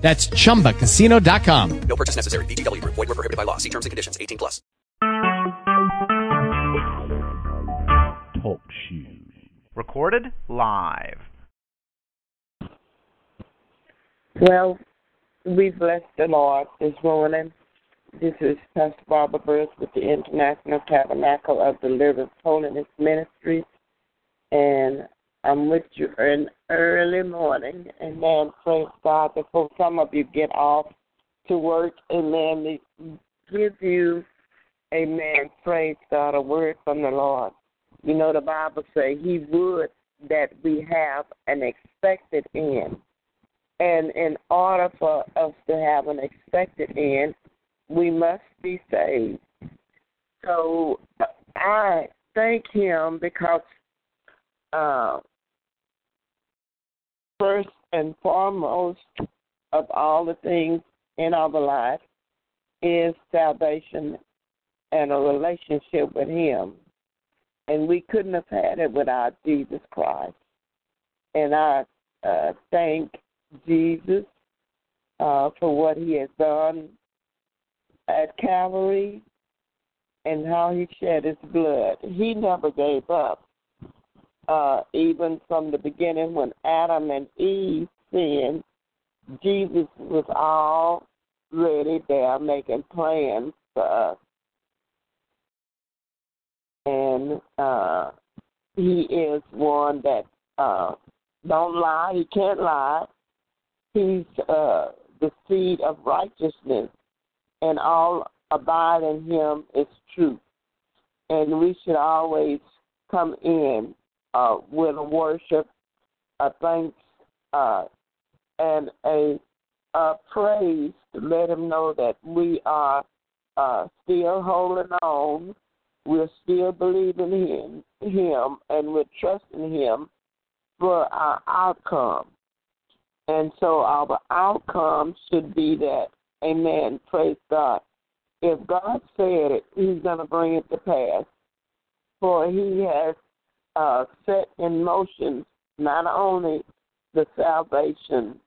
That's chumbacasino.com. No purchase necessary. VGW Group. Void were prohibited by law. See terms and conditions. 18 plus. Talk shoes. Recorded live. Well, we bless the Lord this morning. This is Pastor Barbara Burris with the International Tabernacle of Deliverance Holiness Ministries, and I'm with you in early morning. Amen. Praise God. Before some of you get off to work, amen, give you, amen, praise God, a word from the Lord. You know, the Bible says He would that we have an expected end. And in order for us to have an expected end, we must be saved. So I thank Him because uh, first and foremost of all the things in our life is salvation and a relationship with Him. And we couldn't have had it without Jesus Christ. And I uh, thank Jesus uh, for what He has done at Calvary and how He shed His blood. He never gave up uh, even from the beginning when Adam and Eve sinned, Jesus was already there making plans for us. And uh, he is one that uh, don't lie. He can't lie. He's uh, the seed of righteousness, and all abide in him is truth. And we should always come in uh, with a worship, a thanks, uh, and a, a praise to let him know that we are uh, still holding on. We're still believing in him, and we're trusting him for our outcome. And so our outcome should be that, amen, praise God. If God said it, he's going to bring it to pass. For he has uh, set in motion not only the salvation,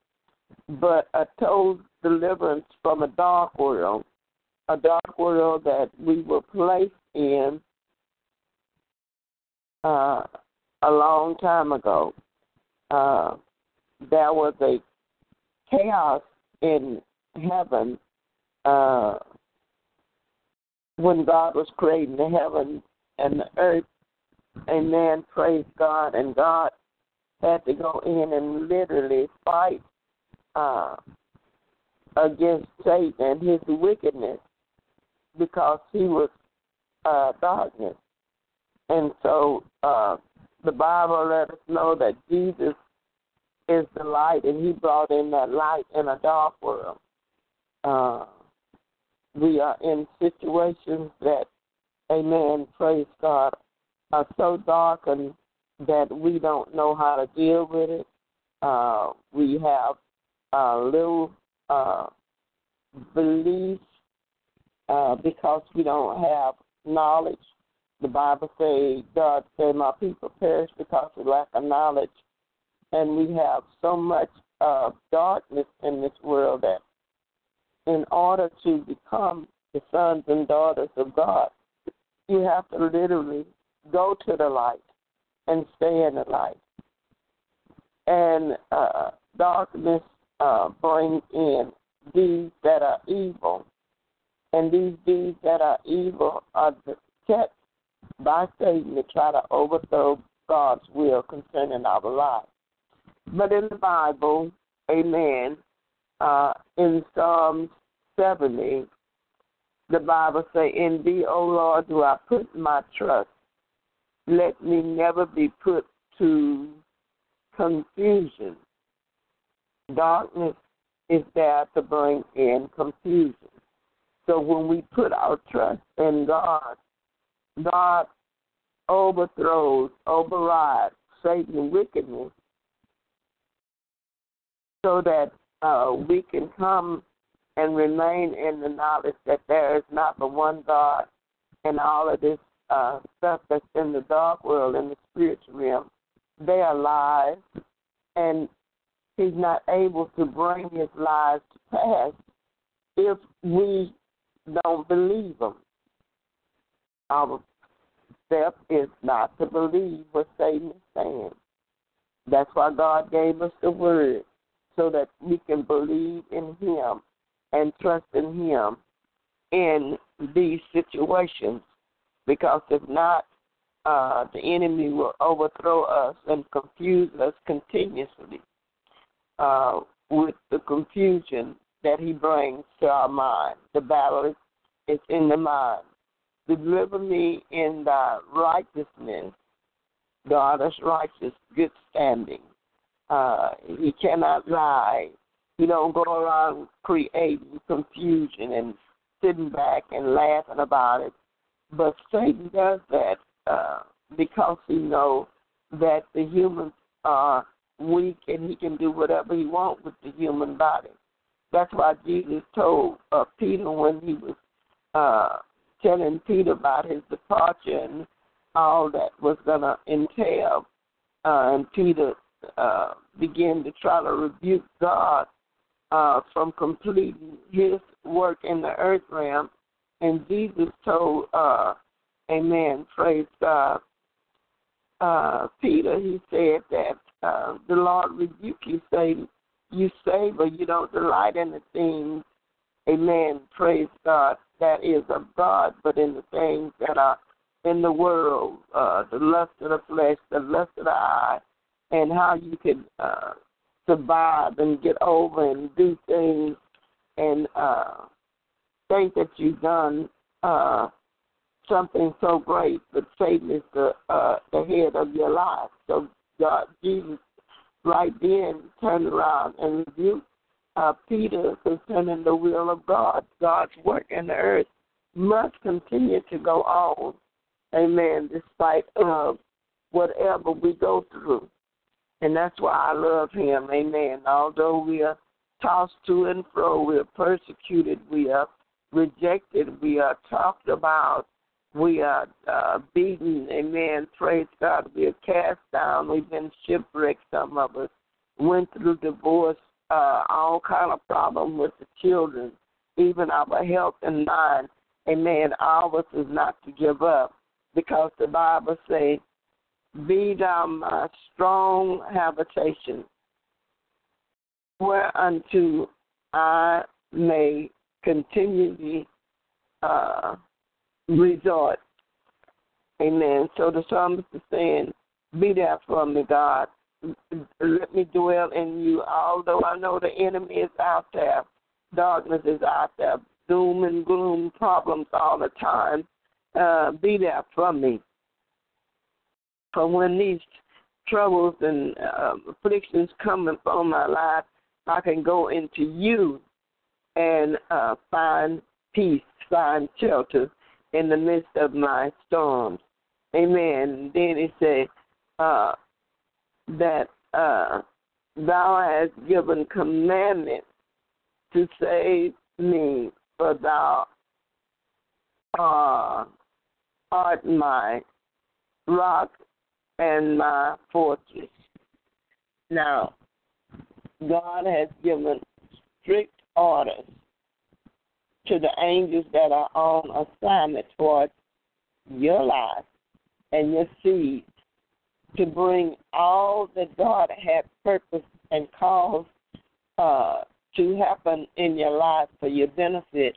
but a total deliverance from a dark world, a dark world that we were placed in uh, a long time ago. Uh, there was a chaos in heaven uh, when God was creating the heaven and the earth Amen. Praise God. And God had to go in and literally fight uh, against Satan and his wickedness because he was uh, darkness. And so uh, the Bible let us know that Jesus is the light, and he brought in that light in a dark world. Uh, we are in situations that, amen, praise God, are so dark and that we don't know how to deal with it. Uh, we have uh, little uh, belief uh, because we don't have knowledge. The Bible says, God said, My people perish because of lack of knowledge. And we have so much uh, darkness in this world that in order to become the sons and daughters of God, you have to literally go to the light and stay in the light. And uh, darkness uh, in deeds that are evil. And these deeds that are evil are kept by Satan to try to overthrow God's will concerning our lives. But in the Bible, amen, uh, in Psalms 70, the Bible say, In thee, O Lord, do I put my trust let me never be put to confusion. Darkness is there to bring in confusion. So when we put our trust in God, God overthrows, overrides Satan's wickedness so that uh, we can come and remain in the knowledge that there is not but one God and all of this uh, stuff that's in the dark world, in the spiritual realm, they are lies, and he's not able to bring his lies to pass if we don't believe them. Our step is not to believe what Satan is saying. That's why God gave us the word, so that we can believe in him and trust in him in these situations. Because if not, uh, the enemy will overthrow us and confuse us continuously uh, with the confusion that he brings to our mind. The battle is, is in the mind. Deliver me in thy righteousness. God is righteous, good standing. Uh, he cannot lie. He don't go around creating confusion and sitting back and laughing about it. But Satan does that uh, because he knows that the humans are weak and he can do whatever he wants with the human body. That's why Jesus told uh, Peter when he was uh, telling Peter about his departure and all that was going to entail. Uh, and Peter uh, began to try to rebuke God uh, from completing his work in the earth realm. And Jesus told, uh, Amen, praise God, uh, Peter, he said that uh, the Lord rebuke you, say you but you don't delight in the things, amen, praise God, that is of God, but in the things that are in the world, uh, the lust of the flesh, the lust of the eye, and how you can uh, survive and get over and do things and uh, think that you've done uh, something so great, but Satan is the uh, the head of your life. So God, Jesus, right then turned around and rebuked uh, Peter concerning the will of God. God's work in the earth must continue to go on. Amen. Despite of whatever we go through. And that's why I love him. Amen. Although we are tossed to and fro, we are persecuted, we are rejected, we are talked about, we are uh, beaten. Amen. Praise God. We are cast down. We've been shipwrecked. Some of us went through divorce, uh, all kind of problems with the children, even our health and mind. Amen. Ours is not to give up because the Bible says, Be thou my strong habitation, whereunto I may continually uh, resort. Amen. So the psalmist is saying, Be there for me, God. Let me dwell in you. Although I know the enemy is out there, darkness is out there, doom and gloom, problems all the time. Uh, be there for me. For when these troubles and uh, afflictions come upon my life, I can go into you and uh, find peace, find shelter in the midst of my storms. Amen. Then he said uh, that uh, thou hast given commandment to save me, for thou uh, art my rock and my fortress. Now, God has given strict orders to the angels that are on assignment towards your life and your seed to bring all that God had purposed and caused uh, to happen in your life for your benefit,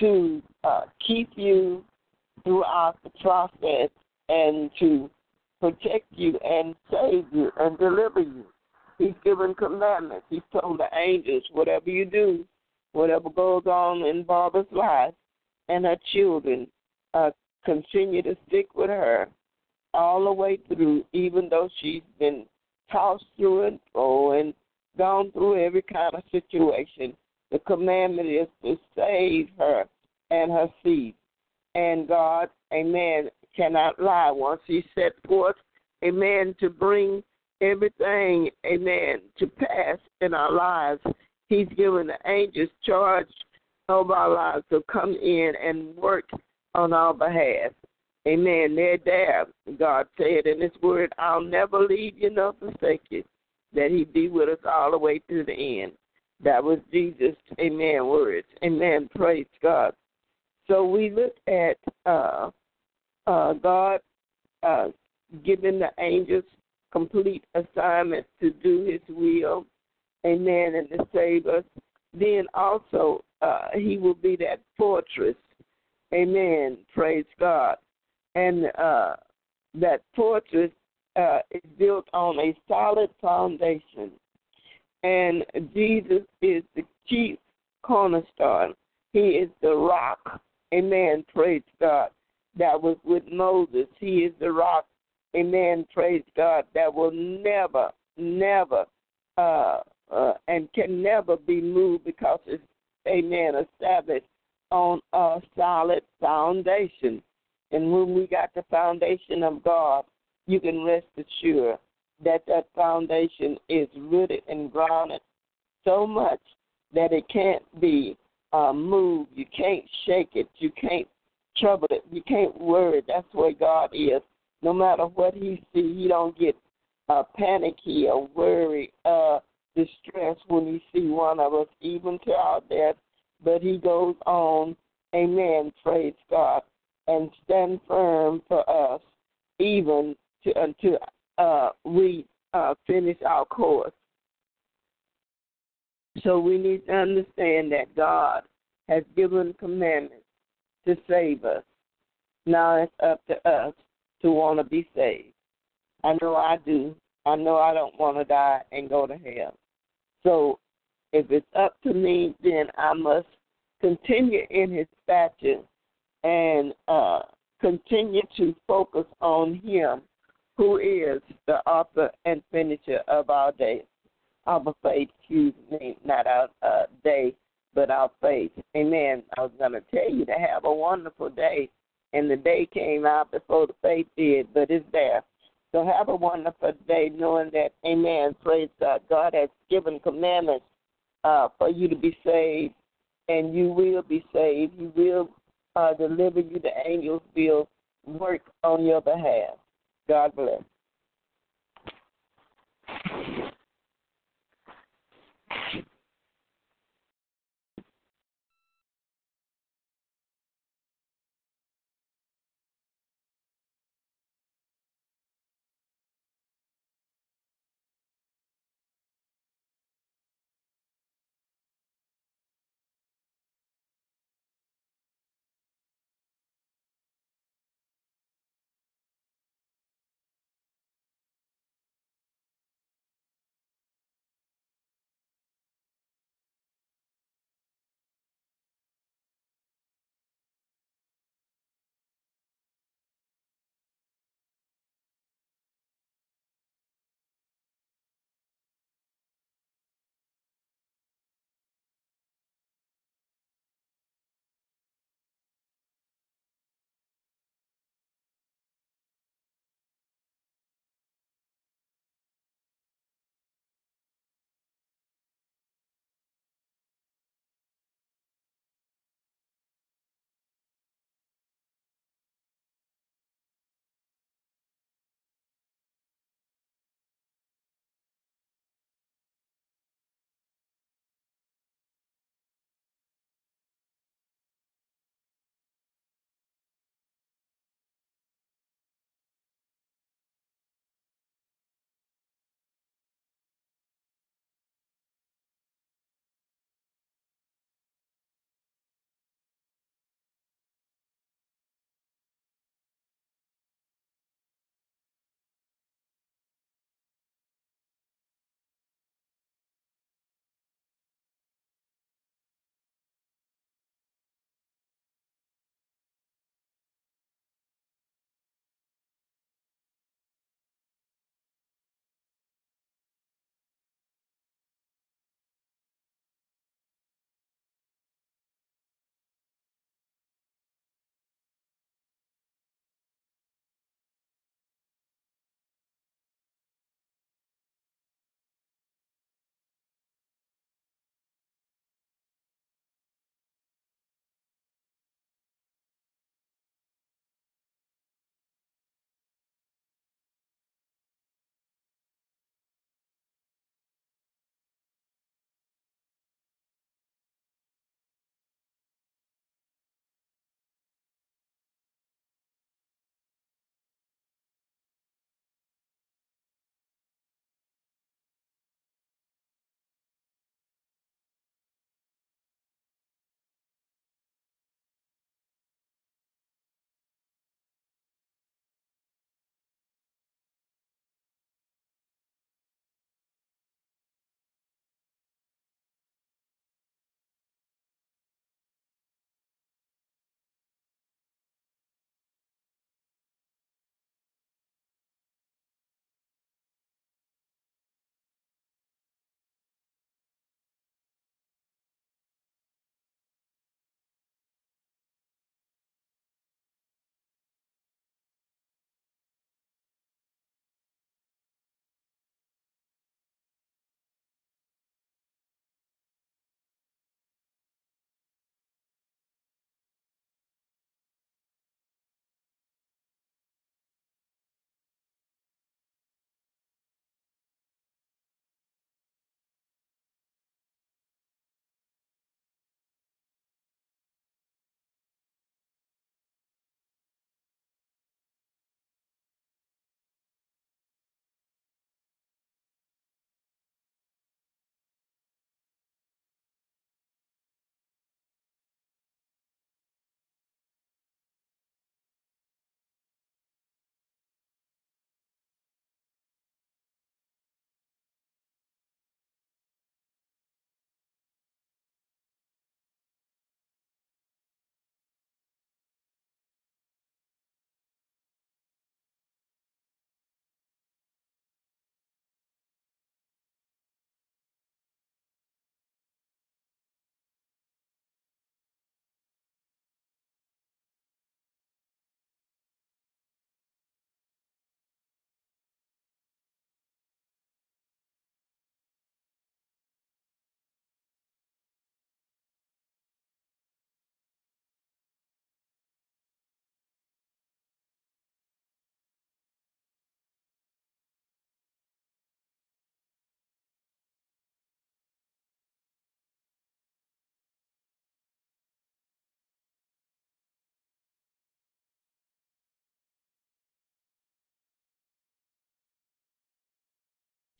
to uh, keep you throughout the process and to protect you and save you and deliver you. He's given commandments. He's told the angels, whatever you do, whatever goes on in Barbara's life and her children, uh, continue to stick with her all the way through, even though she's been tossed through and fro and gone through every kind of situation. The commandment is to save her and her seed. And God, amen, cannot lie. Once He set forth, amen, to bring everything, amen, to pass in our lives, He's given the angels charge of our lives to come in and work on our behalf. Amen. They're there. God said in His Word, I'll never leave you nor forsake you, that He be with us all the way to the end. That was Jesus' Amen words. Amen. Praise God. So we look at uh, uh, God uh, giving the angels complete assignment to do His will. Amen. And to save us. Then also, uh, He will be that fortress. Amen. Praise God and uh, that fortress uh, is built on a solid foundation. And Jesus is the chief cornerstone. He is the rock. Amen. Praise God. That was with Moses. He is the rock. Amen. Praise God. That will never, never, uh, uh, and can never be moved because it's, amen, established on a solid foundation. And when we got the foundation of God, you can rest assured that that foundation is rooted and grounded so much that it can't be uh, moved. You can't shake it. You can't trouble it. You can't worry. That's where God is. No matter what He sees, He don't get uh, panicky or worry, uh, distressed when He see one of us, even to our death. But He goes on. Amen. Praise God and stand firm for us, even to, until uh, we uh, finish our course. So we need to understand that God has given commandments to save us. Now it's up to us to want to be saved. I know I do. I know I don't want to die and go to hell. So if it's up to me, then I must continue in his statutes and uh, continue to focus on Him, who is the author and finisher of our day, our faith. Excuse me, not our uh, day, but our faith. Amen. I was going to tell you to have a wonderful day, and the day came out before the faith did, but it's there. So have a wonderful day knowing that, amen, praise God. God has given commandments uh, for you to be saved, and you will be saved. He will uh, deliver you. The angels will work on your behalf. God bless. Thank you.